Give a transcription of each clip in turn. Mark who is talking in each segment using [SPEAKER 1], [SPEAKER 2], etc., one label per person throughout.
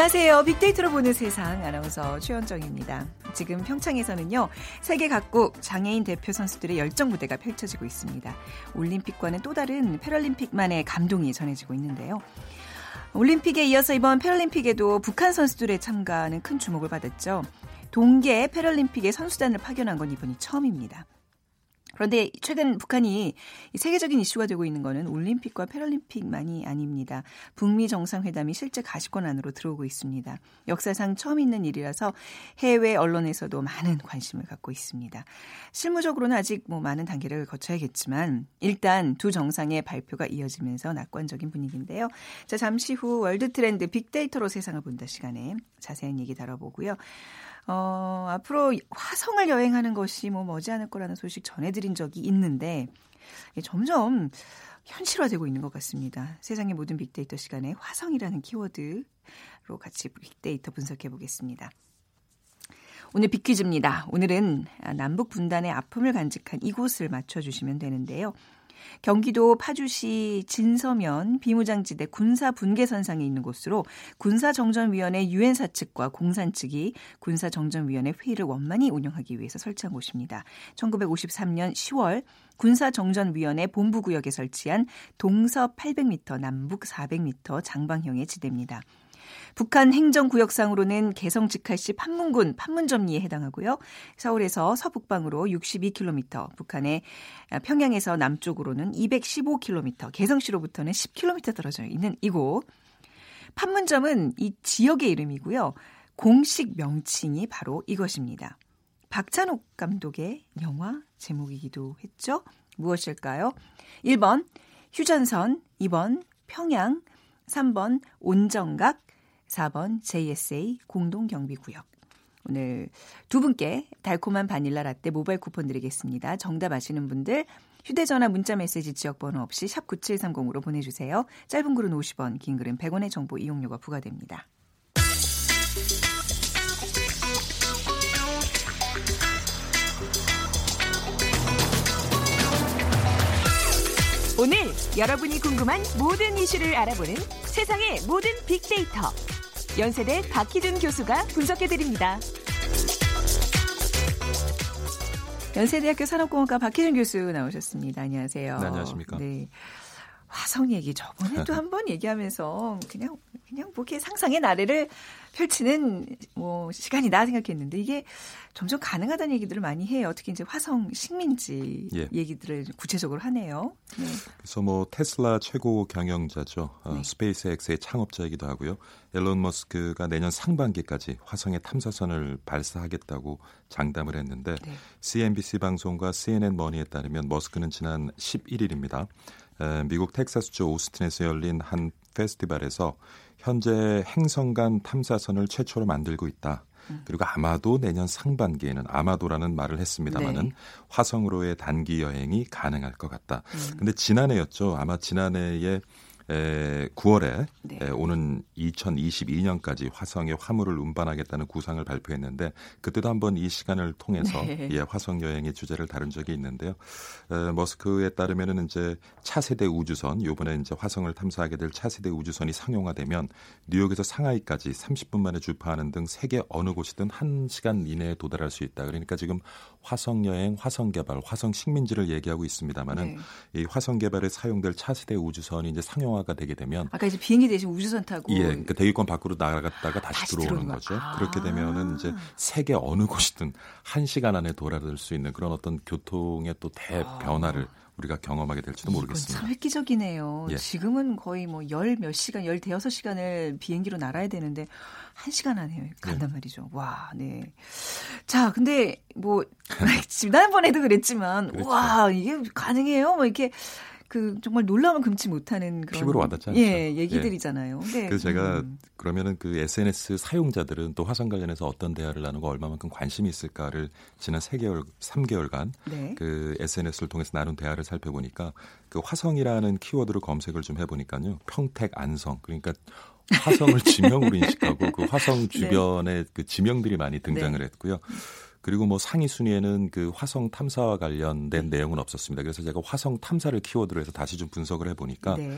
[SPEAKER 1] 안녕하세요. 빅데이터로 보는 세상 아나운서 최현정입니다. 지금 평창에서는요. 세계 각국 장애인 대표 선수들의 열정 무대가 펼쳐지고 있습니다. 올림픽과는 또 다른 패럴림픽만의 감동이 전해지고 있는데요. 올림픽에 이어서 이번 패럴림픽에도 북한 선수들의 참가는 큰 주목을 받았죠. 동계 패럴림픽에 선수단을 파견한 건 이번이 처음입니다. 그런데 최근 북한이 세계적인 이슈가 되고 있는 것은 올림픽과 패럴림픽만이 아닙니다. 북미 정상회담이 실제 가시권 안으로 들어오고 있습니다. 역사상 처음 있는 일이라서 해외 언론에서도 많은 관심을 갖고 있습니다. 실무적으로는 아직 뭐 많은 단계를 거쳐야겠지만 일단 두 정상의 발표가 이어지면서 낙관적인 분위기인데요. 자, 잠시 후 월드 트렌드 빅데이터로 세상을 본다 시간에 자세한 얘기 다뤄보고요. 어, 앞으로 화성을 여행하는 것이 뭐 머지않을 거라는 소식 전해드린 적이 있는데 점점 현실화되고 있는 것 같습니다. 세상의 모든 빅데이터 시간에 화성이라는 키워드로 같이 빅데이터 분석해 보겠습니다. 오늘 빅퀴즈입니다. 오늘은 남북 분단의 아픔을 간직한 이곳을 맞춰주시면 되는데요. 경기도 파주시 진서면 비무장지대 군사 분계선상에 있는 곳으로 군사정전위원회 유엔 사 측과 공산 측이 군사정전위원회 회의를 원만히 운영하기 위해서 설치한 곳입니다. 1953년 10월 군사정전위원회 본부구역에 설치한 동서 800m, 남북 400m 장방형의 지대입니다. 북한 행정구역상으로는 개성 직할시 판문군 판문점리에 해당하고요. 서울에서 서북방으로 62km, 북한의 평양에서 남쪽으로는 215km, 개성시로부터는 10km 떨어져 있는 이곳. 판문점은 이 지역의 이름이고요. 공식 명칭이 바로 이것입니다. 박찬욱 감독의 영화 제목이기도 했죠. 무엇일까요? 1번 휴전선, 2번 평양, 3번 온정각, 4번 JSA 공동경비구역. 오늘 두 분께 달콤한 바닐라 라떼 모바일 쿠폰 드리겠습니다. 정답 아시는 분들 휴대전화 문자메시지 지역번호 없이 샵 9730으로 보내주세요. 짧은 글은 50원, 긴 글은 100원의 정보 이용료가 부과됩니다. 오늘 여러분이 궁금한 모든 이슈를 알아보는 세상의 모든 빅데이터. 연세대 박희준 교수가 분석해드립니다. 연세대학교 산업공학과 박희준 교수 나오셨습니다. 안녕하세요.
[SPEAKER 2] 네, 안녕하십니까. 네.
[SPEAKER 1] 화성 얘기 저번에도 한번 얘기하면서 그냥 그냥 뭐 이렇게 상상의 나래를 펼치는 뭐 시간이다 생각했는데 이게 점점 가능하다는 얘기들을 많이 해요. 특히 이제 화성 식민지 예. 얘기들을 구체적으로 하네요. 네.
[SPEAKER 2] 그래서 뭐 테슬라 최고 경영자죠. 어, 네. 스페이스X의 창업자이기도 하고요. 앨런 머스크가 내년 상반기까지 화성에 탐사선을 발사하겠다고 장담을 했는데 네. CNBC 방송과 CNN 머니에 따르면 머스크는 지난 11일입니다. 미국 텍사스주 오스틴에서 열린 한 페스티벌에서 현재 행성 간 탐사선을 최초로 만들고 있다. 음. 그리고 아마도 내년 상반기에는 아마도라는 말을 했습니다마는 네. 화성으로의 단기 여행이 가능할 것 같다. 음. 근데 지난해였죠. 아마 지난해에 에, 9월에 네. 에, 오는 2022년까지 화성에 화물을 운반하겠다는 구상을 발표했는데 그때도 한번 이 시간을 통해서 네. 예, 화성 여행의 주제를 다룬 적이 있는데요. 에, 머스크에 따르면은 이제 차세대 우주선 요번에 이제 화성을 탐사하게 될 차세대 우주선이 상용화되면 뉴욕에서 상하이까지 30분 만에 주파하는 등 세계 어느 곳이든 1시간 이내에 도달할 수 있다. 그러니까 지금 화성 여행, 화성 개발, 화성 식민지를 얘기하고 있습니다만은 네. 이 화성 개발에 사용될 차세대 우주선이 이제 상용화가 되게 되면
[SPEAKER 1] 아까 이제 비행기 대신 우주선 타고
[SPEAKER 2] 예, 그러니까 대기권 밖으로 나갔다가 다시, 다시 들어오는 거죠. 아. 그렇게 되면은 이제 세계 어느 곳이든 한 시간 안에 돌아들 수 있는 그런 어떤 교통의 또 대변화를 아. 우리가 경험하게 될지도 모르겠습니다.
[SPEAKER 1] 참 획기적이네요. 예. 지금은 거의 뭐 열 몇 시간, 열 대여섯 시간을 비행기로 날아야 되는데 한 시간 안에 간단 네. 말이죠. 와, 네. 자, 근데 뭐 지난번에도 그랬지만 그렇죠. 와 이게 가능해요? 뭐 이렇게 그 정말 놀라움을 금치 못하는 그런
[SPEAKER 2] 피부로 와닿지 않죠.
[SPEAKER 1] 예, 얘기들이잖아요.
[SPEAKER 2] 예. 네. 그래서 제가 음. 그러면은 그 SNS 사용자들은 또 화성 관련해서 어떤 대화를 나누고 얼마만큼 관심이 있을까를 지난 3개월, 3개월간 네. 그 SNS를 통해서 나눈 대화를 살펴보니까 그 화성이라는 키워드로 검색을 좀 해보니까요. 평택, 안성 그러니까 화성을 지명으로 인식하고 그 화성 네. 주변에 네. 그 지명들이 많이 등장을 네. 했고요. 그리고 뭐 상위 순위에는 그 화성 탐사와 관련된 내용은 없었습니다. 그래서 제가 화성 탐사를 키워드로 해서 다시 좀 분석을 해보니까 네.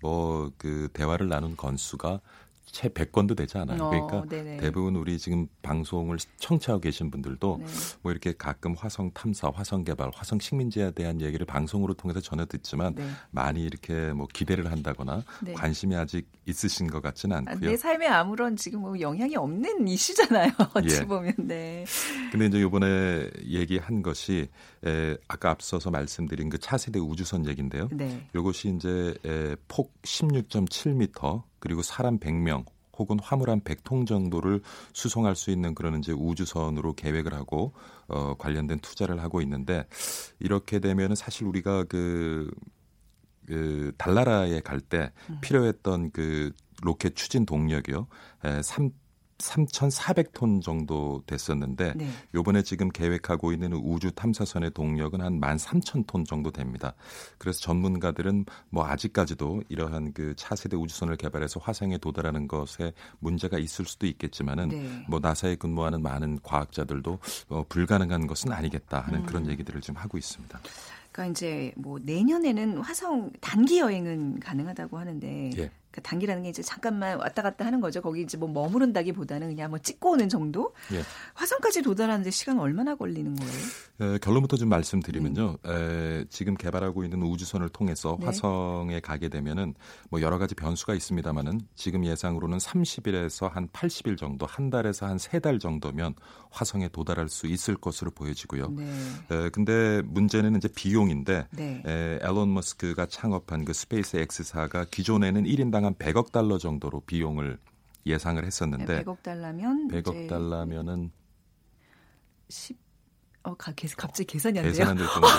[SPEAKER 2] 뭐그 대화를 나눈 건수가 채 100건도 되지 않아요. 어, 그러니까 네네. 대부분 우리 지금 방송을 청취하고 계신 분들도 네. 뭐 이렇게 가끔 화성 탐사, 화성 개발, 화성 식민지에 대한 얘기를 방송으로 통해서 전해 듣지만 네. 많이 이렇게 뭐 기대를 한다거나 네. 관심이 아직 있으신 것 같지는 않고요.
[SPEAKER 1] 내 삶에 아무런 지금 뭐 영향이 없는 이슈잖아요. 어찌 예. 보면 네.
[SPEAKER 2] 근데 이제 이번에 얘기한 것이 에, 아까 앞서서 말씀드린 그 차세대 우주선 얘기인데요. 네. 이것이 이제 에, 폭 16.7m 그리고 사람 100명 혹은 화물 한 100통 정도를 수송할 수 있는 그런 이제 우주선으로 계획을 하고 어 관련된 투자를 하고 있는데 이렇게 되면은 사실 우리가 그, 그 달나라에 갈때 음. 필요했던 그 로켓 추진 동력이요. 에, 3 3,400톤 정도 됐었는데 네. 요번에 지금 계획하고 있는 우주 탐사선의 동력은 한 13,000톤 정도 됩니다. 그래서 전문가들은 뭐 아직까지도 이러한 그 차세대 우주선을 개발해서 화성에 도달하는 것에 문제가 있을 수도 있겠지만은 네. 뭐 나사에 근무하는 많은 과학자들도 어, 불가능한 것은 아니겠다 하는 음. 그런 얘기들을 지금 하고 있습니다.
[SPEAKER 1] 그러니까 이제 뭐 내년에는 화성 단기 여행은 가능하다고 하는데 예. 그 단기라는 게 이제 잠깐만 왔다 갔다 하는 거죠. 거기 이제 뭐 머무른다기보다는 그냥 뭐 찍고 오는 정도. 예. 화성까지 도달하는데 시간 얼마나 걸리는 거예요?
[SPEAKER 2] 에, 결론부터 좀 말씀드리면요. 네. 에, 지금 개발하고 있는 우주선을 통해서 네. 화성에 가게 되면은 뭐 여러 가지 변수가 있습니다만은 지금 예상으로는 30일에서 한 80일 정도, 한 달에서 한 세 달 정도면 화성에 도달할 수 있을 것으로 보여지고요. 네. 에, 근데 문제는 이제 비용인데 네. 에, 앨런 머스크가 창업한 그 스페이스 X사가 기존에는 1인당 한 100억 달러 정도로 비용을 예상을 했었는데
[SPEAKER 1] 네, 100억 달러면
[SPEAKER 2] 100억 달러면은
[SPEAKER 1] 10 어, 갑자기 계산이 안
[SPEAKER 2] 돼요. 계산 안 될 정도로.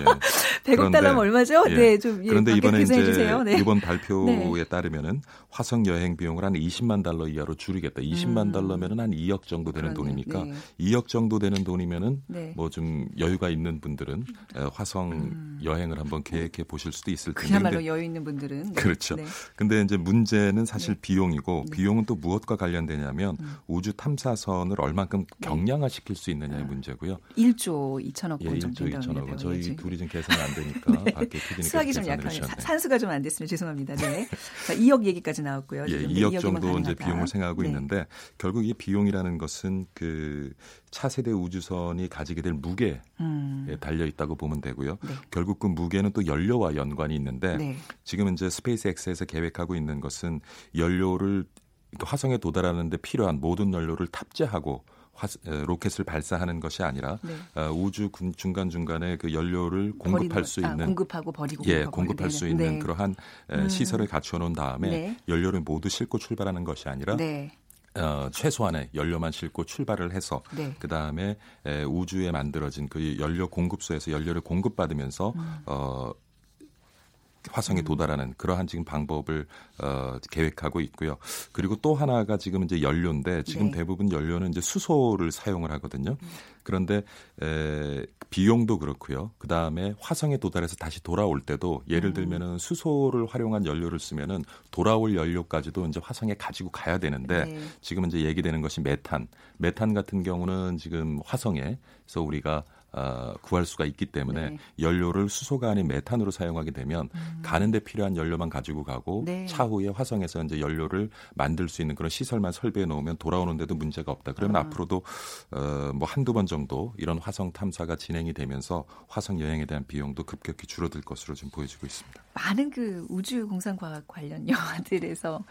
[SPEAKER 1] 예. 100억 달러면 얼마죠? 예. 네, 좀
[SPEAKER 2] 예, 그런데 이번에 이제 네. 이번 발표에 네. 따르면은 화성 여행 비용을 한 20만 달러 이하로 줄이겠다. 20만 음. 달러면은 한 2억 정도 되는 그러네. 돈이니까 네. 2억 정도 되는 돈이면은 네. 뭐좀 여유가 있는 분들은 화성 음. 여행을 한번 계획해 보실 수도 있을 텐데.
[SPEAKER 1] 그야말로 여유 있는 분들은
[SPEAKER 2] 네. 그렇죠. 네. 근데 이제 문제는 사실 비용이고 비용은 또 무엇과 관련되냐면 음. 우주 탐사선을 얼만큼 경량화시킬 수 있느냐의 아. 문제고요.
[SPEAKER 1] 1조 2천억 원
[SPEAKER 2] 예, 정도 1조 2천억 원. 저희 둘이 좀 계산이 안 되니까 네. 밖에 피디님
[SPEAKER 1] 수학이 좀 약하네요. 산수가 좀 안 됐으면 죄송합니다. 네. 자, 2억 얘기까지 나왔고요.
[SPEAKER 2] 예, 2억 정도 이제 비용을 생각하고 네. 있는데 결국 이 비용이라는 것은 그 차세대 우주선이 가지게 될 무게에 음. 달려 있다고 보면 되고요. 네. 결국 그 무게는 또 연료와 연관이 있는데 네. 지금 이제 스페이스X에서 계획하고 있는 것은 연료를 화성에 도달하는데 필요한 모든 연료를 탑재하고 화, 로켓을 발사하는 것이 아니라 네. 어, 우주 중간 중간에 그 연료를 공급할 버리는, 수 아, 있는
[SPEAKER 1] 아, 공급하고 버리고
[SPEAKER 2] 예 공급할 수 있는 네. 그러한 음. 시설을 갖춰 놓은 다음에 네. 연료를 모두 싣고 출발하는 것이 아니라 네. 어, 최소한의 연료만 싣고 출발을 해서 네. 그 다음에 우주에 만들어진 그 연료 공급소에서 연료를 공급받으면서 음. 어, 화성에 음. 도달하는 그러한 지금 방법을 어, 계획하고 있고요. 그리고 또 하나가 지금 이제 연료인데 지금 네. 대부분 연료는 이제 수소를 사용을 하거든요. 음. 그런데 에, 비용도 그렇고요. 그 다음에 화성에 도달해서 다시 돌아올 때도 예를 음. 들면은 수소를 활용한 연료를 쓰면은 돌아올 연료까지도 이제 화성에 가지고 가야 되는데 네. 지금 이제 얘기되는 것이 메탄. 메탄 같은 경우는 지금 화성에서 우리가 어, 구할 수가 있기 때문에 네. 연료를 수소가 아닌 메탄으로 사용하게 되면 음. 가는데 필요한 연료만 가지고 가고 네. 차후에 화성에서 이제 연료를 만들 수 있는 그런 시설만 설비해 놓으면 돌아오는데도 문제가 없다. 그러면 아. 앞으로도 어, 뭐 한두 번 정도 이런 화성 탐사가 진행이 되면서 화성 여행에 대한 비용도 급격히 줄어들 것으로 지금 보여지고 있습니다.
[SPEAKER 1] 많은 그 우주 공상 과학 관련 영화들에서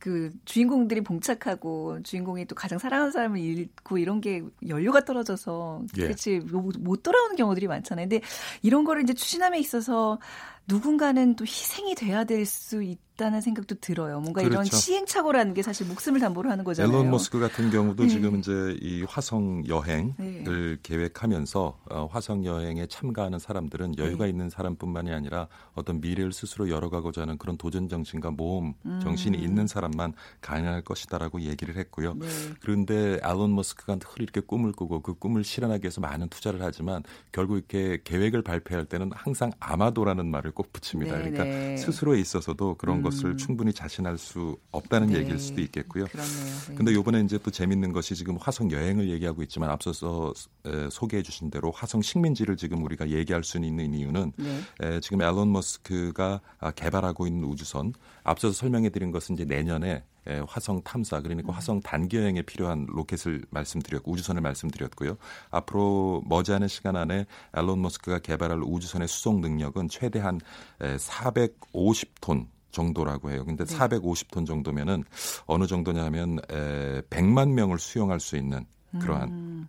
[SPEAKER 1] 그 주인공들이 봉착하고 주인공이 또 가장 사랑하는 사람을 잃고 이런 게 연료가 떨어져서 예. 그렇지 못 돌아오는 경우들이 많잖아요. 근데 이런 거를 이제 추진함에 있어서 누군가는 또 희생이 돼야 될 수 있 다는 생각도 들어요. 뭔가 그렇죠. 이런 시행착오라는 게 사실 목숨을 담보로 하는 거잖아요.
[SPEAKER 2] 앨런 머스크 같은 경우도 네. 지금 이제 이 화성 여행을 네. 계획하면서 어, 화성 여행에 참가하는 사람들은 여유가 네. 있는 사람뿐만이 아니라 어떤 미래를 스스로 열어가고자 하는 그런 도전 정신과 모험 음. 정신이 있는 사람만 가능할 것이다라고 얘기를 했고요. 네. 그런데 앨런 머스크가 늘 이렇게 꿈을 꾸고 그 꿈을 실현하기 위해서 많은 투자를 하지만 결국 이렇게 계획을 발표할 때는 항상 아마도라는 말을 꼭 붙입니다. 네, 그러니까 네. 스스로에 있어서도 그런 음. 것을 음. 충분히 자신할 수 없다는 네. 얘기일 수도 있겠고요.
[SPEAKER 1] 그렇네요.
[SPEAKER 2] 네. 근데 요번에 이제 또 재밌는 것이 지금 화성 여행을 얘기하고 있지만 앞서서 에, 소개해 주신 대로 화성 식민지를 지금 우리가 얘기할 수 있는 이유는 네. 에, 지금 앨런 머스크가 아, 개발하고 있는 우주선 앞서서 설명해 드린 것은 이제 내년에 예, 화성 탐사 그러니까 음. 화성 단기 여행에 필요한 로켓을 말씀드렸고 우주선을 말씀드렸고요. 앞으로 머지않은 시간 안에 앨런 머스크가 개발할 우주선의 수송 능력은 최대한 450톤 정도라고 해요. 근데 네. 450톤 정도면은 어느 정도냐면 에, 100만 명을 수용할 수 있는 그러한 음.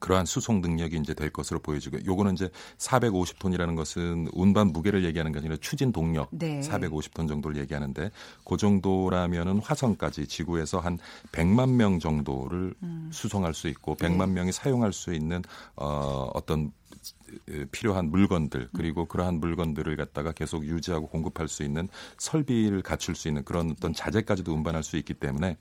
[SPEAKER 2] 그러한 수송 능력이 이제 될 것으로 보여지고 요거는 이제 450톤이라는 것은 운반 무게를 얘기하는 게 아니라 추진 동력 네. 450톤 정도를 얘기하는데 그 정도라면은 화성까지 지구에서 한 100만 명 정도를 음. 수송할 수 있고 100만 네. 명이 사용할 수 있는 어 어떤 필요한 물건들 그리고 그러한 물건들을 갖다가 계속 유지하고 공급할 수 있는 설비를 갖출 수 있는 그런 어떤 자재까지도 운반할 수 있기 때문에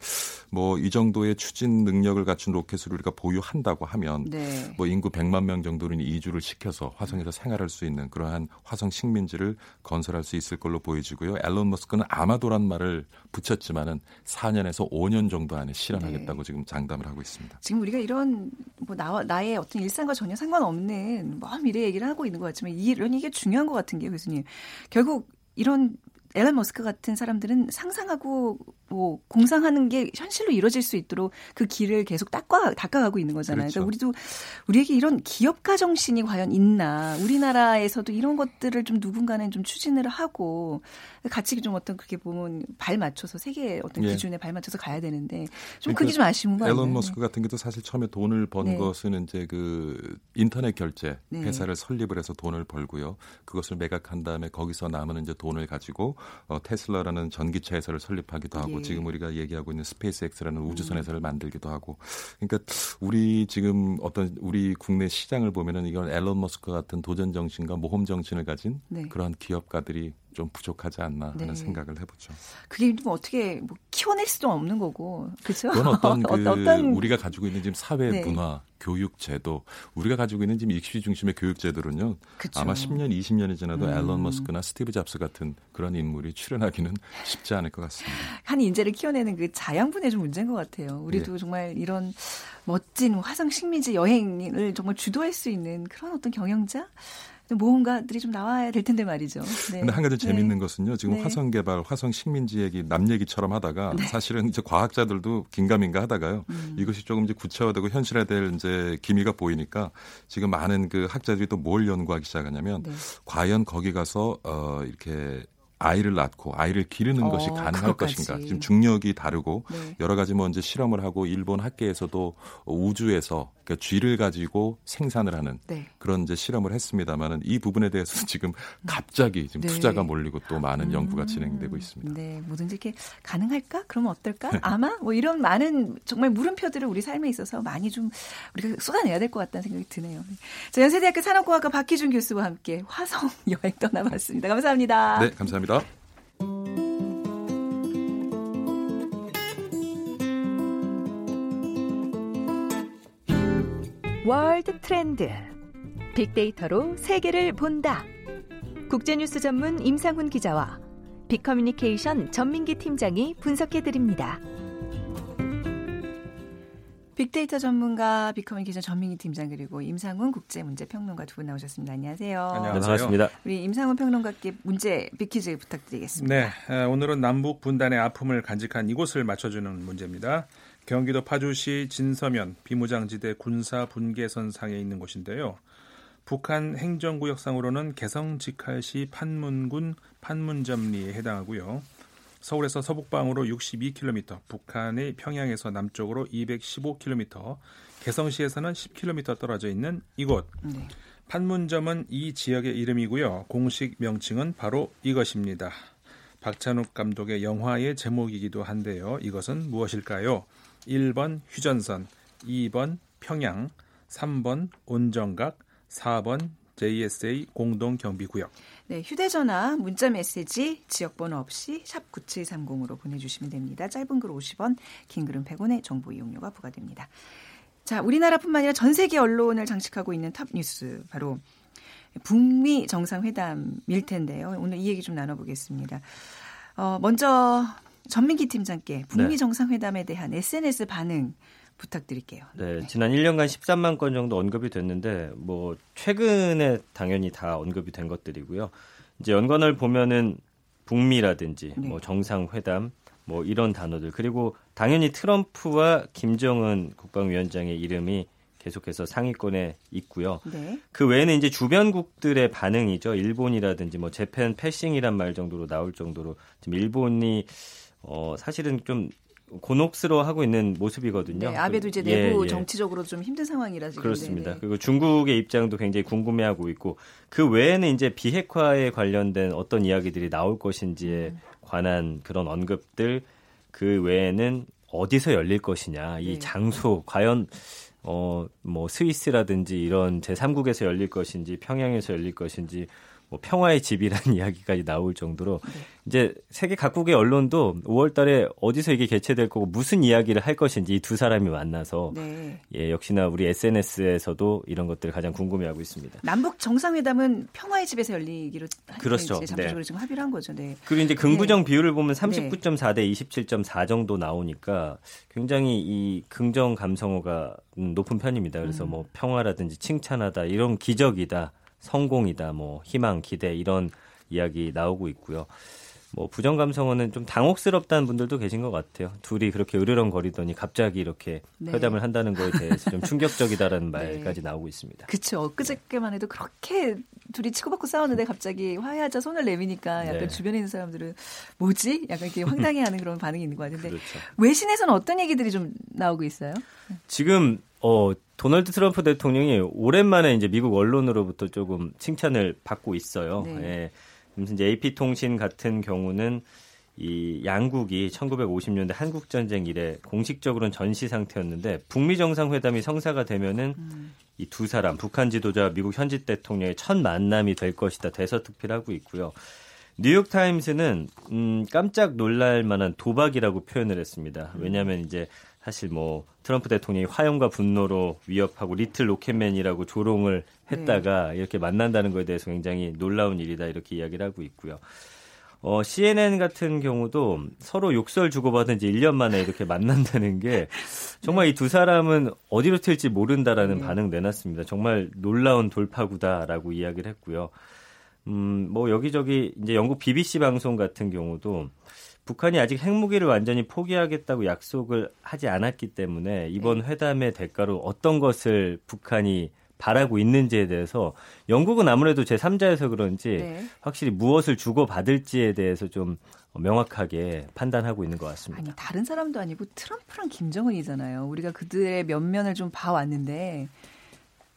[SPEAKER 2] 뭐 이 정도의 추진 능력을 갖춘 로켓을 우리가 보유한다고 하면 네. 뭐 인구 100만 명 정도는 이주를 시켜서 화성에서 생활할 수 있는 그러한 화성 식민지를 건설할 수 있을 걸로 보여지고요. 앨런 머스크는 아마도란 말을 붙였지만은 4년에서 5년 정도 안에 실현하겠다고 네. 지금 장담을 하고 있습니다.
[SPEAKER 1] 지금 우리가 이런 뭐 나와 나의 어떤 일상과 전혀 상관없는 먼 미래 얘기를 하고 있는 것 같지만 이런 이게 중요한 것 같은 게 교수님 결국 이런 앨런 머스크 같은 사람들은 상상하고 뭐 공상하는 게 현실로 이루어질 수 있도록 그 길을 계속 닦아 닦아가고 있는 거잖아요. 그렇죠. 그러니까 우리도 우리에게 이런 기업가 정신이 과연 있나? 우리나라에서도 이런 것들을 좀 누군가는 좀 추진을 하고 같이 좀 어떤 그렇게 보면 발 맞춰서 세계 어떤 예. 기준에 발 맞춰서 가야 되는데 좀 그러니까 그게 좀 아쉬운 거 아니에요?
[SPEAKER 2] 앨런 머스크 같은 경우도 사실 처음에 돈을 번 네. 것은 이제 그 인터넷 결제 네. 회사를 설립을 해서 돈을 벌고요. 그것을 매각한 다음에 거기서 남은 이제 돈을 가지고 어, 테슬라라는 전기차 회사를 설립하기도 하고 예. 지금 우리가 얘기하고 있는 스페이스X라는 우주선 음. 회사를 만들기도 하고 그러니까 우리 지금 어떤 우리 국내 시장을 보면은 이건 앨런 머스크 같은 도전 정신과 모험 정신을 가진 네. 그러한 기업가들이 좀 부족하지 않나 하는 네. 생각을 해보죠.
[SPEAKER 1] 그게 좀 어떻게 뭐 키워낼 수도 없는 거고, 그렇죠?
[SPEAKER 2] 그건 어떤 그 어떤... 우리가 가지고 있는 지금 사회 네. 문화, 교육 제도, 우리가 가지고 있는 지금 익시 중심의 교육 제도는요. 그쵸. 아마 10년, 20년이 지나도 음. 앨런 머스크나 스티브 잡스 같은 그런 인물이 출연하기는 쉽지 않을 것 같습니다.
[SPEAKER 1] 한 인재를 키워내는 그 자양분의 좀 문제인 것 같아요. 우리도 예. 정말 이런 멋진 화성 식민지 여행을 정말 주도할 수 있는 그런 어떤 경영자 모험가들이 좀 나와야 될 텐데 말이죠.
[SPEAKER 2] 네. 근데 한 가지 재밌는 네. 것은요. 지금 네. 화성 개발, 화성 식민지 얘기 남 얘기처럼 하다가 네. 사실은 이제 과학자들도 긴가민가 하다가요. 음. 이것이 조금 이제 구체화되고 현실화될 이제 기미가 보이니까 지금 많은 그 학자들이 또 뭘 연구하기 시작하냐면 네. 과연 거기 가서 어 이렇게 아이를 낳고 아이를 기르는 어, 것이 가능할 그것까지. 것인가. 지금 중력이 다르고 네. 여러 가지 뭐 이제 실험을 하고 일본 학계에서도 우주에서 그러니까 쥐를 가지고 생산을 하는 네. 그런 이제 실험을 했습니다만은 이 부분에 대해서는 지금 갑자기 지금 네. 투자가 몰리고 또 많은 음, 연구가 진행되고 있습니다.
[SPEAKER 1] 네, 뭐든지 이렇게 가능할까? 그러면 어떨까? 아마 뭐 이런 많은 정말 물음표들을 우리 삶에 있어서 많이 좀 우리가 쏟아내야 될 것 같다는 생각이 드네요. 자, 연세대학교 산업공학과 박희준 교수와 함께 화성 여행 떠나봤습니다. 감사합니다.
[SPEAKER 2] 네, 감사합니다.
[SPEAKER 3] World Trend. 빅데이터로 세계를 본다. 국제뉴스 전문 임상훈 기자와 빅커뮤니케이션 전민기 팀장이 분석해 드립니다.
[SPEAKER 1] 빅데이터 전문가 빅커뮤니케이션 전민기 팀장 그리고 임상훈 국제문제평론가 두 분 나오셨습니다. 안녕하세요.
[SPEAKER 4] 안녕하세요. 반갑습니다.
[SPEAKER 1] 우리 임상훈 평론가께 문제 빅퀴즈 부탁드리겠습니다.
[SPEAKER 4] 네, 오늘은 남북 분단의 아픔을 간직한 이곳을 맞춰주는 문제입니다. 경기도 파주시 진서면 비무장지대 군사 분계선 상에 있는 곳인데요. 북한 행정구역상으로는 개성직할시 판문군 판문점리에 해당하고요. 서울에서 서북방으로 62km, 북한의 평양에서 남쪽으로 215km, 개성시에서는 10km 떨어져 있는 이곳. 네. 판문점은 이 지역의 이름이고요. 공식 명칭은 바로 이것입니다. 박찬욱 감독의 영화의 제목이기도 한데요. 이것은 무엇일까요? 1번 휴전선, 2번 평양, 3번 온정각, 4번 JSA 공동 경비 구역.
[SPEAKER 1] 네, 휴대전화, 문자 메시지, 지역번호 없이 샵 9730으로 보내주시면 됩니다. 짧은 글 50원, 긴 글은 100원의 정보 이용료가 부과됩니다. 자, 우리나라뿐만 아니라 전 세계 언론을 장식하고 있는 탑 뉴스, 바로 북미 정상회담일 텐데요. 오늘 이 얘기 좀 나눠보겠습니다. 어, 먼저 전민기 팀장께 북미 네. 정상회담에 대한 SNS 반응 부탁드릴게요.
[SPEAKER 5] 네, 네, 지난 1년간 13만 건 정도 언급이 됐는데 뭐 최근에 당연히 다 언급이 된 것들이고요. 이제 연관을 보면은 북미라든지 네. 뭐 정상회담 뭐 이런 단어들 그리고 당연히 트럼프와 김정은 국방위원장의 이름이 계속해서 상위권에 있고요. 네. 그 외에는 이제 주변국들의 반응이죠. 일본이라든지 뭐 재팬 패싱이란 말 정도로 나올 정도로 지금 일본이 어 사실은 좀 곤혹스러워하고 있는 모습이거든요.
[SPEAKER 1] 네, 아베도 이제 그, 내부 예, 예. 정치적으로 좀 힘든 상황이라 지금
[SPEAKER 5] 그렇습니다. 네네. 그리고 중국의 입장도 굉장히 궁금해하고 있고 그 외에는 이제 비핵화에 관련된 어떤 이야기들이 나올 것인지에 음. 관한 그런 언급들 그 외에는 어디서 열릴 것이냐 이 네. 장소 과연 어 뭐 스위스라든지 이런 제3국에서 열릴 것인지 평양에서 열릴 것인지 뭐 평화의 집이라는 이야기까지 나올 정도로 네. 이제 세계 각국의 언론도 5월 달에 어디서 이게 개최될 거고 무슨 이야기를 할 것인지 이 두 사람이 만나서 네. 예, 역시나 우리 SNS에서도 이런 것들을 가장 궁금해하고 있습니다.
[SPEAKER 1] 남북 정상회담은 평화의 집에서 열리기로
[SPEAKER 5] 그렇죠.
[SPEAKER 1] 잠시적으로 네. 지금 합의를 한 거죠.
[SPEAKER 5] 네. 그리고 이제 긍부정 네. 비율을 보면 39.4 대 27.4 정도 나오니까 굉장히 이 긍정 감성어가 높은 편입니다. 그래서 음. 뭐 평화라든지 칭찬하다 이런 기적이다. 성공이다, 뭐 희망, 기대 이런 이야기 나오고 있고요. 뭐 부정 감성어는 좀 당혹스럽다는 분들도 계신 것 같아요. 둘이 그렇게 으르렁거리더니 갑자기 이렇게 네. 회담을 한다는 거에 대해서 좀 충격적이다라는 네. 말까지 나오고 있습니다.
[SPEAKER 1] 그렇죠. 엊그저께만 해도 그렇게 둘이 치고받고 싸웠는데 갑자기 화해하자 손을 내미니까 약간 네. 주변에 있는 사람들은 뭐지? 약간 이렇게 황당해하는 그런 반응이 있는 것 같은데 그렇죠. 외신에서는 어떤 얘기들이 좀 나오고 있어요?
[SPEAKER 5] 지금 어 도널드 트럼프 대통령이 오랜만에 이제 미국 언론으로부터 조금 칭찬을 받고 있어요. 네. 예. 무슨 이제 AP 통신 같은 경우는 이 양국이 1950년대 한국 전쟁 이래 공식적으로는 전시 상태였는데 북미 정상회담이 성사가 되면은 음. 이두 사람 북한 지도자 미국 현지 대통령의 첫 만남이 될 것이다 대서특필하고 있고요. 뉴욕 타임스는 음 깜짝 놀랄 만한 도박이라고 표현을 했습니다. 왜냐하면 이제 사실 뭐 트럼프 대통령이 화염과 분노로 위협하고 리틀 로켓맨이라고 조롱을 했다가 네. 이렇게 만난다는 것에 대해서 굉장히 놀라운 일이다 이렇게 이야기를 하고 있고요. 어, CNN 같은 경우도 서로 욕설 주고받은 지 1년 만에 이렇게 만난다는 게 정말 네. 이두 사람은 어디로 튈지 모른다라는 네. 반응 내놨습니다. 정말 놀라운 돌파구다라고 이야기를 했고요. 음, 뭐 여기저기 이제 영국 BBC 방송 같은 경우도 북한이 아직 핵무기를 완전히 포기하겠다고 약속을 하지 않았기 때문에 이번 네. 회담의 대가로 어떤 것을 북한이 바라고 있는지에 대해서 영국은 아무래도 제3자여서 그런지 네. 확실히 무엇을 주고받을지에 대해서 좀 명확하게 판단하고 있는 것 같습니다.
[SPEAKER 1] 아니 다른 사람도 아니고 트럼프랑 김정은이잖아요. 우리가 그들의 면면을 좀 봐왔는데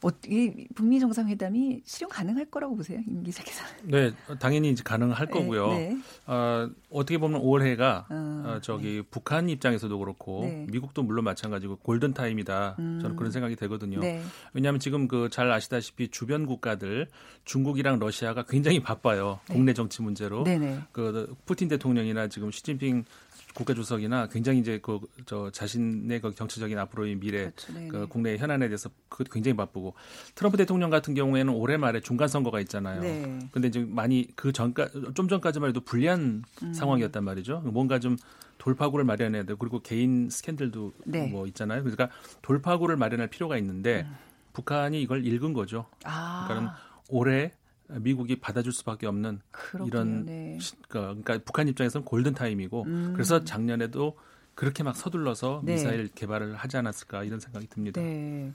[SPEAKER 1] 어, 이 북미 정상회담이 실현 가능할 거라고 보세요, 임기석 기사?
[SPEAKER 4] 네, 당연히 이제 가능할 네, 거고요. 네, 네. 어, 어떻게 보면 올해가 어, 어, 저기 네. 북한 입장에서도 그렇고 네. 미국도 물론 마찬가지고 골든 타임이다. 음. 저는 그런 생각이 되거든요. 네. 왜냐하면 지금 그 잘 아시다시피 주변 국가들 중국이랑 러시아가 굉장히 바빠요. 국내 정치 문제로. 그 푸틴 대통령이나 지금 시진핑 국가 주석이나 굉장히 이제 그 저 자신의 그 정치적인 앞으로의 미래 그렇죠. 그 국내 현안에 대해서 그 굉장히 바쁘고 트럼프 대통령 같은 경우에는 올해 말에 중간 선거가 있잖아요. 네. 근데 이제 많이 그 전까 좀 전까지만 해도 불리한 음. 상황이었단 말이죠. 뭔가 좀 돌파구를 마련해야 되고 그리고 개인 스캔들도 네. 뭐 있잖아요. 그러니까 돌파구를 마련할 필요가 있는데 음. 북한이 이걸 읽은 거죠. 아. 그러니까는 올해 미국이 받아줄 수밖에 없는 그렇군요. 이런 네. 그, 그러니까 북한 입장에서는 골든 타임이고 음. 그래서 작년에도 그렇게 막 서둘러서 네. 미사일 개발을 하지 않았을까 이런 생각이 듭니다. 네.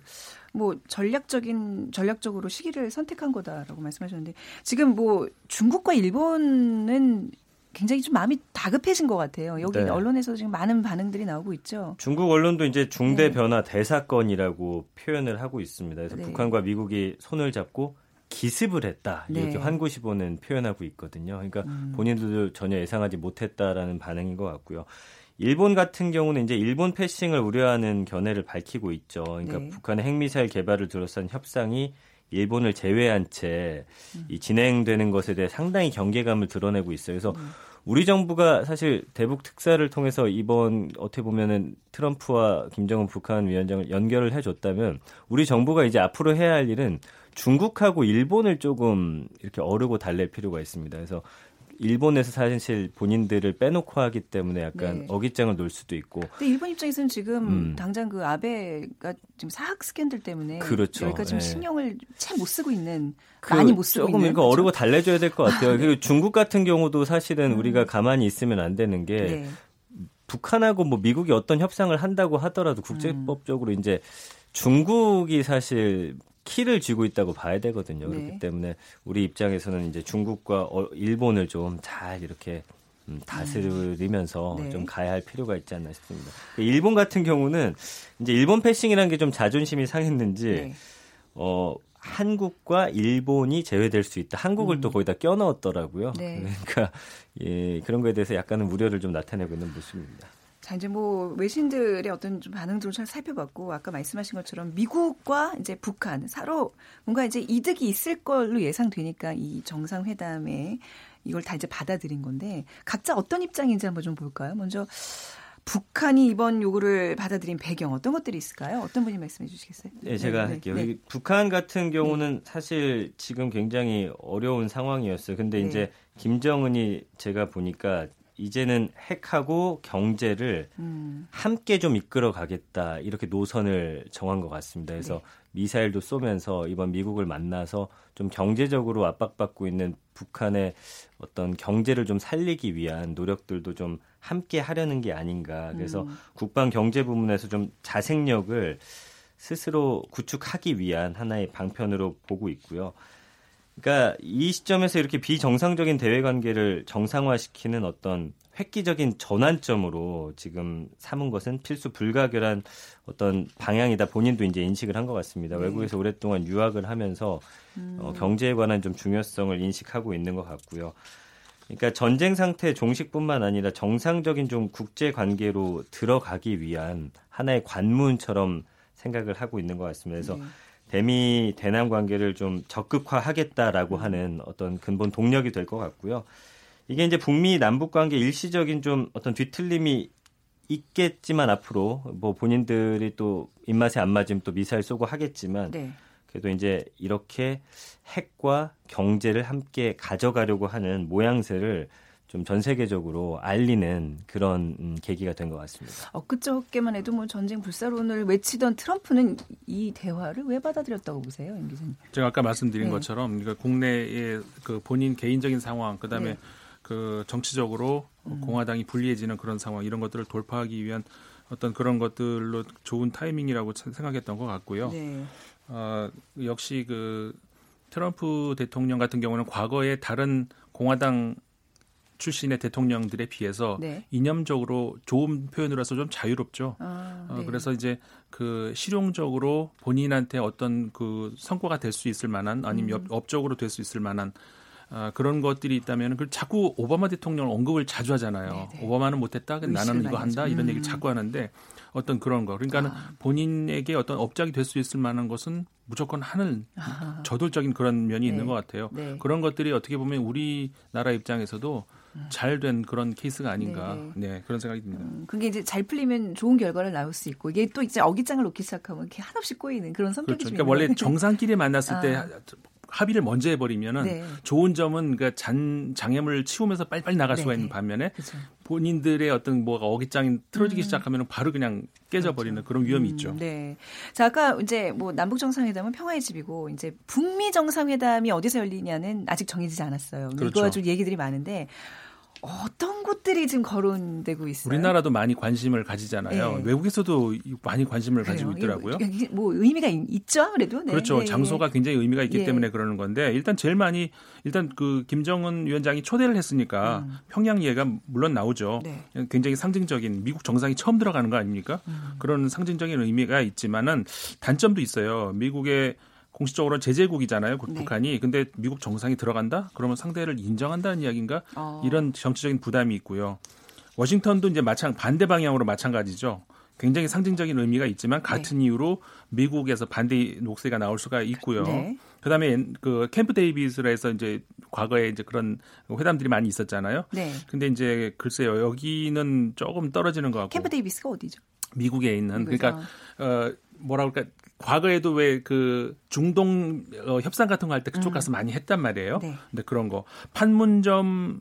[SPEAKER 1] 뭐 전략적인 전략적으로 시기를 선택한 거다라고 말씀하셨는데 지금 뭐 중국과 일본은 굉장히 좀 마음이 다급해진 것 같아요. 여기 네. 언론에서 지금 많은 반응들이 나오고 있죠.
[SPEAKER 5] 중국 언론도 이제 중대 네. 변화 대사건이라고 표현을 하고 있습니다. 그래서 네. 북한과 미국이 손을 잡고 기습을 했다 이렇게 네. 환구시보는 표현하고 있거든요. 그러니까 음. 본인들도 전혀 예상하지 못했다라는 반응인 것 같고요. 일본 같은 경우는 이제 일본 패싱을 우려하는 견해를 밝히고 있죠. 그러니까 네. 북한의 핵미사일 개발을 둘러싼 협상이 일본을 제외한 채 음. 진행되는 것에 대해 상당히 경계감을 드러내고 있어요. 그래서 음. 우리 정부가 사실 대북 특사를 통해서 이번 어떻게 보면은 트럼프와 김정은 북한 위원장을 연결을 해줬다면 우리 정부가 이제 앞으로 해야 할 일은 중국하고 일본을 조금 이렇게 어르고 달랠 필요가 있습니다. 그래서 일본에서 사실 본인들을 빼놓고 하기 때문에 약간 네. 어깃장을 놓을 수도 있고.
[SPEAKER 1] 근데 일본 입장에서는 지금 음. 당장 그 아베가 지금 사학 스캔들 때문에 그렇죠. 여기까 지금 네. 신경을 참 못 쓰고 있는 그 많이 못 쓰고
[SPEAKER 5] 조금
[SPEAKER 1] 있는
[SPEAKER 5] 이거 어르고 달래줘야 될 것 같아요. 그리고 중국 같은 경우도 사실은 음. 우리가 가만히 있으면 안 되는 게 네. 북한하고 뭐 미국이 어떤 협상을 한다고 하더라도 국제법적으로 음. 이제 중국이 사실 키를 쥐고 있다고 봐야 되거든요. 네. 그렇기 때문에 우리 입장에서는 이제 중국과 어, 일본을 좀 잘 이렇게 음, 다스리면서 음. 네. 좀 가야 할 필요가 있지 않나 싶습니다. 일본 같은 경우는 이제 일본 패싱이라는 게 좀 자존심이 상했는지 네. 어 한국과 일본이 제외될 수 있다. 한국을 음. 또 거기다 껴 넣었더라고요. 네. 그러니까 예, 그런 거에 대해서 약간은 우려를 좀 나타내고 있는 모습입니다.
[SPEAKER 1] 자, 이제 뭐 외신들의 어떤 좀 반응들을 잘 살펴봤고 아까 말씀하신 것처럼 미국과 이제 북한 서로 뭔가 이제 이득이 있을 걸로 예상되니까 이 정상회담에 이걸 다 이제 받아들인 건데 각자 어떤 입장인지 한번 좀 볼까요? 먼저 북한이 이번 요구를 받아들인 배경 어떤 것들이 있을까요? 어떤 분이 말씀해 주시겠어요?
[SPEAKER 5] 네, 제가 네, 할게요. 네. 북한 같은 경우는 네. 사실 지금 굉장히 어려운 상황이었어요. 근데 네. 이제 김정은이 제가 보니까 이제는 핵하고 경제를 음. 함께 좀 이끌어 가겠다 이렇게 노선을 정한 것 같습니다. 그래서 네. 미사일도 쏘면서 이번 미국을 만나서 좀 경제적으로 압박받고 있는 북한의 어떤 경제를 좀 살리기 위한 노력들도 좀 함께 하려는 게 아닌가. 그래서 음. 국방 경제 부분에서 좀 자생력을 스스로 구축하기 위한 하나의 방편으로 보고 있고요. 그러니까 이 시점에서 이렇게 비정상적인 대외 관계를 정상화시키는 어떤 획기적인 전환점으로 지금 삼은 것은 필수 불가결한 어떤 방향이다. 본인도 이제 인식을 한 것 같습니다. 네. 외국에서 오랫동안 유학을 하면서 어, 음. 어, 경제에 관한 좀 중요성을 인식하고 있는 것 같고요. 그러니까 전쟁 상태 종식뿐만 아니라 정상적인 좀 국제 관계로 들어가기 위한 하나의 관문처럼 생각을 하고 있는 것 같습니다. 그래서 네. 대미 대남 관계를 좀 적극화하겠다라고 음. 하는 어떤 근본 동력이 될 것 같고요. 이게 이제 북미 남북 관계 일시적인 좀 어떤 뒤틀림이 있겠지만 앞으로 뭐 본인들이 또 입맛에 안 맞으면 또 미사일 쏘고 하겠지만 네. 그래도 이제 이렇게 핵과 경제를 함께 가져가려고 하는 모양새를 좀 전 세계적으로 알리는 그런 음, 계기가 된 것 같습니다.
[SPEAKER 1] 엊그저께만 해도 뭐 전쟁 불사론을 외치던 트럼프는 이 대화를 왜 받아들였다고 보세요, 임 기자님?
[SPEAKER 4] 제가 아까 말씀드린 네. 것처럼 그러니까 국내의 그 본인 개인적인 상황, 그다음에 네. 그 정치적으로 음. 공화당이 불리해지는 그런 상황 이런 것들을 돌파하기 위한 어떤 그런 것들로 좋은 타이밍이라고 생각했던 것 같고요. 네. 어, 역시 그 트럼프 대통령 같은 경우는 과거에 다른 공화당 출신의 대통령들에 비해서 네. 이념적으로 좋은 표현으로서 좀 자유롭죠. 아, 어, 네. 어, 그래서 이제 그 실용적으로 본인한테 어떤 그 성과가 될 수 있을 만한 아니면 음. 업적으로 될 수 있을 만한 아, 그런 것들이 있다면 그 자꾸 오바마 대통령을 언급을 자주 하잖아요. 네네. 네. 오바마는 못했다, 나는 이거 한다 이런 음. 얘기를 자꾸 하는데 어떤 그런 거. 그러니까는 아. 본인에게 어떤 업적이 될 수 있을 만한 것은 무조건 하는 아. 저돌적인 그런 면이 네. 있는 것 같아요. 네. 그런 것들이 어떻게 보면 우리나라 입장에서도 잘된 그런 케이스가 아닌가 네, 네 그런 생각이 듭니다. 음,
[SPEAKER 1] 그게 이제 잘 풀리면 좋은 결과를 나올 수 있고 이게 또 이제 어깃장을 놓기 시작하면 이렇게 한없이 꼬이는 그런 성격이죠.
[SPEAKER 4] 그렇죠. 그러니까 원래 정상끼리 만났을 아. 때 합의를 먼저 해버리면은 네. 좋은 점은 그러니까 잔 장애물을 치우면서 빨리빨리 나갈 네. 수가 있는 반면에 그렇죠. 본인들의 어떤 뭐가 어깃장이 틀어지기 음. 시작하면 바로 그냥 깨져버리는 그렇죠. 그런 위험이 음, 있죠.
[SPEAKER 1] 네. 자 아까 이제 뭐 남북 정상회담은 평화의 집이고 이제 북미 정상회담이 어디서 열리냐는 아직 정해지지 않았어요. 그렇죠. 이거 가지고 얘기들이 많은데 어떤 곳들이 지금 거론되고 있어요?
[SPEAKER 4] 우리나라도 많이 관심을 가지잖아요. 네. 외국에서도 많이 관심을 그래요. 가지고 있더라고요.
[SPEAKER 1] 뭐 의미가 있죠, 아무래도.
[SPEAKER 4] 네. 그렇죠. 네. 장소가 굉장히 의미가 있기 예. 때문에 그러는 건데 일단 제일 많이 일단 그 김정은 위원장이 초대를 했으니까 음. 평양 예가 물론 나오죠. 네. 굉장히 상징적인 미국 정상이 처음 들어가는 거 아닙니까? 음. 그런 상징적인 의미가 있지만은 단점도 있어요. 미국의 공식적으로 제재국이잖아요. 네. 북한이. 근데 미국 정상이 들어간다? 그러면 상대를 인정한다는 이야기인가? 어. 이런 정치적인 부담이 있고요. 워싱턴도 이제 마찬 반대 방향으로 마찬가지죠. 굉장히 상징적인 의미가 있지만 같은 네. 이유로 미국에서 반대 목소리가 나올 수가 있고요. 네. 그다음에 그 캠프 데이비스라 해서 이제 과거에 이제 그런 회담들이 많이 있었잖아요. 네. 근데 이제 글쎄요 여기는 조금 떨어지는 것 같고.
[SPEAKER 1] 캠프 데이비스가 어디죠?
[SPEAKER 4] 미국에 있는 그러니까 어 뭐라 그럴까 과거에도 왜 그 중동 어, 협상 같은 거 할 때 그쪽 음. 가서 음. 많이 했단 말이에요. 네. 근데 그런 거 판문점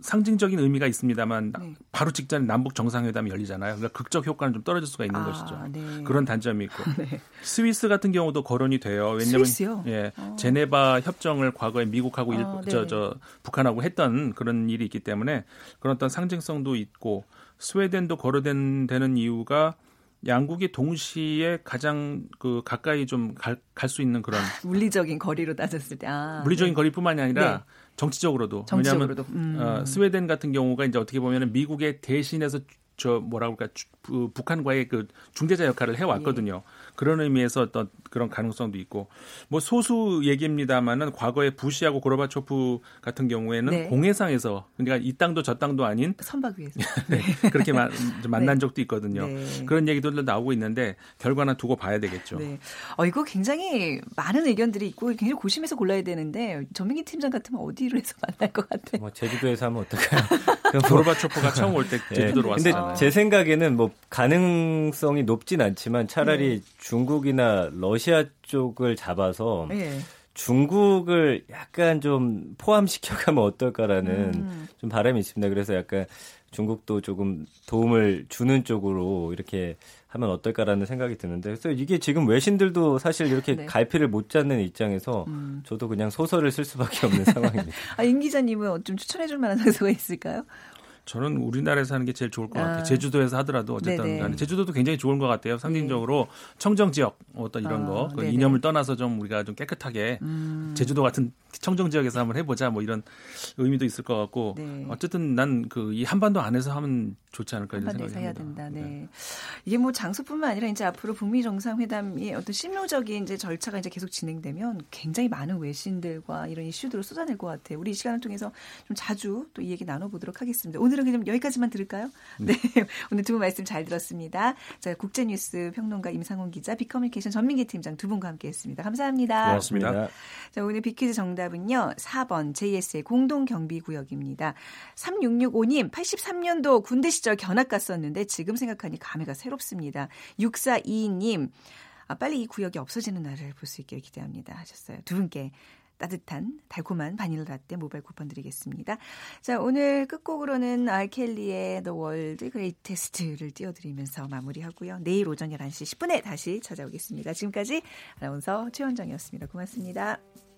[SPEAKER 4] 상징적인 의미가 있습니다만 네. 바로 직전에 남북 정상회담이 열리잖아요. 그러니까 극적 효과는 좀 떨어질 수가 있는 아, 것이죠. 네. 그런 단점이 있고 네. 스위스 같은 경우도 거론이 돼요. 왜냐하면
[SPEAKER 1] 스위스요?
[SPEAKER 4] 예, 어. 제네바 협정을 과거에 미국하고 일, 아, 저, 네. 저 북한하고 했던 그런 일이 있기 때문에 그런 어떤 상징성도 있고 스웨덴도 거론되는 이유가 양국이 동시에 가장 그 가까이 좀 갈 수 있는 그런
[SPEAKER 1] 물리적인 거리로 따졌을 때 아,
[SPEAKER 4] 물리적인 네. 거리뿐만이 아니라 네. 정치적으로도,
[SPEAKER 1] 정치적으로도.
[SPEAKER 4] 왜냐하면 음. 어, 스웨덴 같은 경우가 이제 어떻게 보면은 미국의 대신해서 저 뭐라고 할까 북한과의 그 중재자 역할을 해왔거든요. 예. 그런 의미에서 어떤 그런 가능성도 있고 뭐 소수 얘기입니다만은 과거에 부시하고 고르바초프 같은 경우에는 네. 공해상에서 그러니까 이 땅도 저 땅도 아닌
[SPEAKER 1] 선박 위에서
[SPEAKER 4] 네. 그렇게 마, 만난 네. 적도 있거든요. 네. 그런 얘기들도 나오고 있는데 결과는 두고 봐야 되겠죠. 네.
[SPEAKER 1] 어 이거 굉장히 많은 의견들이 있고 굉장히 고심해서 골라야 되는데 전민기 팀장 같으면 어디로 해서 만날 것 같아요?
[SPEAKER 5] 뭐 제주도에서 하면 어떨까요?
[SPEAKER 4] 고르바초프가 처음 올 때 제주도로 네. 왔잖아요.
[SPEAKER 5] 근데 제 생각에는 뭐 가능성이 높진 않지만 차라리 네. 중국이나 러시아 쪽을 잡아서 네. 중국을 약간 좀 포함시켜 가면 어떨까라는 음. 좀 바람이 있습니다. 그래서 약간 중국도 조금 도움을 주는 쪽으로 이렇게 하면 어떨까라는 생각이 드는데 그래서 이게 지금 외신들도 사실 이렇게 네. 갈피를 못 잡는 입장에서 음. 저도 그냥 소설을 쓸 수밖에 없는 상황입니다.
[SPEAKER 1] 아, 임 기자님은 좀 추천해 줄 만한 장소가 있을까요?
[SPEAKER 4] 저는 우리나라에서 하는 게 제일 좋을 것 같아요. 아. 제주도에서 하더라도 어쨌든 간에 제주도도 굉장히 좋은 것 같아요. 상징적으로 네. 청정 지역 어떤 이런 아, 거, 그 이념을 떠나서 좀 우리가 좀 깨끗하게 음. 제주도 같은 청정 지역에서 한번 해보자 뭐 이런 의미도 있을 것 같고 네. 어쨌든 난 그 이 한반도 안에서 하면 좋지 않을까 이런 생각이
[SPEAKER 1] 해야 된다. 네. 네. 이게 뭐 장소뿐만 아니라 이제 앞으로 북미 정상회담이 어떤 실무적인 이제 절차가 이제 계속 진행되면 굉장히 많은 외신들과 이런 이슈들을 쏟아낼 것 같아요. 우리 이 시간을 통해서 좀 자주 또 이 얘기 나눠보도록 하겠습니다. 오늘 은 그냥 여기까지만 들을까요? 네. 네. 오늘 두 분 말씀 잘 들었습니다. 자, 국제뉴스 평론가 임상훈 기자, 비커뮤니케이션 전민기 팀장 두 분과 함께 했습니다. 감사합니다.
[SPEAKER 4] 고맙습니다.
[SPEAKER 1] 자, 오늘 비퀴즈 정답은요. 4번 JS의 공동 경비 구역입니다. 3665님, 83년도 군대 시절 견학 갔었는데 지금 생각하니 감회가 새롭습니다. 6422님, 아, 빨리 이 구역이 없어지는 날을 볼 수 있게 기대합니다. 하셨어요. 두 분께 따뜻한 달콤한 바닐라 라떼 모바일 쿠폰 드리겠습니다. 자, 오늘 끝곡으로는 알켈리의 The World Greatest를 띄워드리면서 마무리하고요. 내일 오전 11시 10분에 다시 찾아오겠습니다. 지금까지 아나운서 최원정이었습니다. 고맙습니다.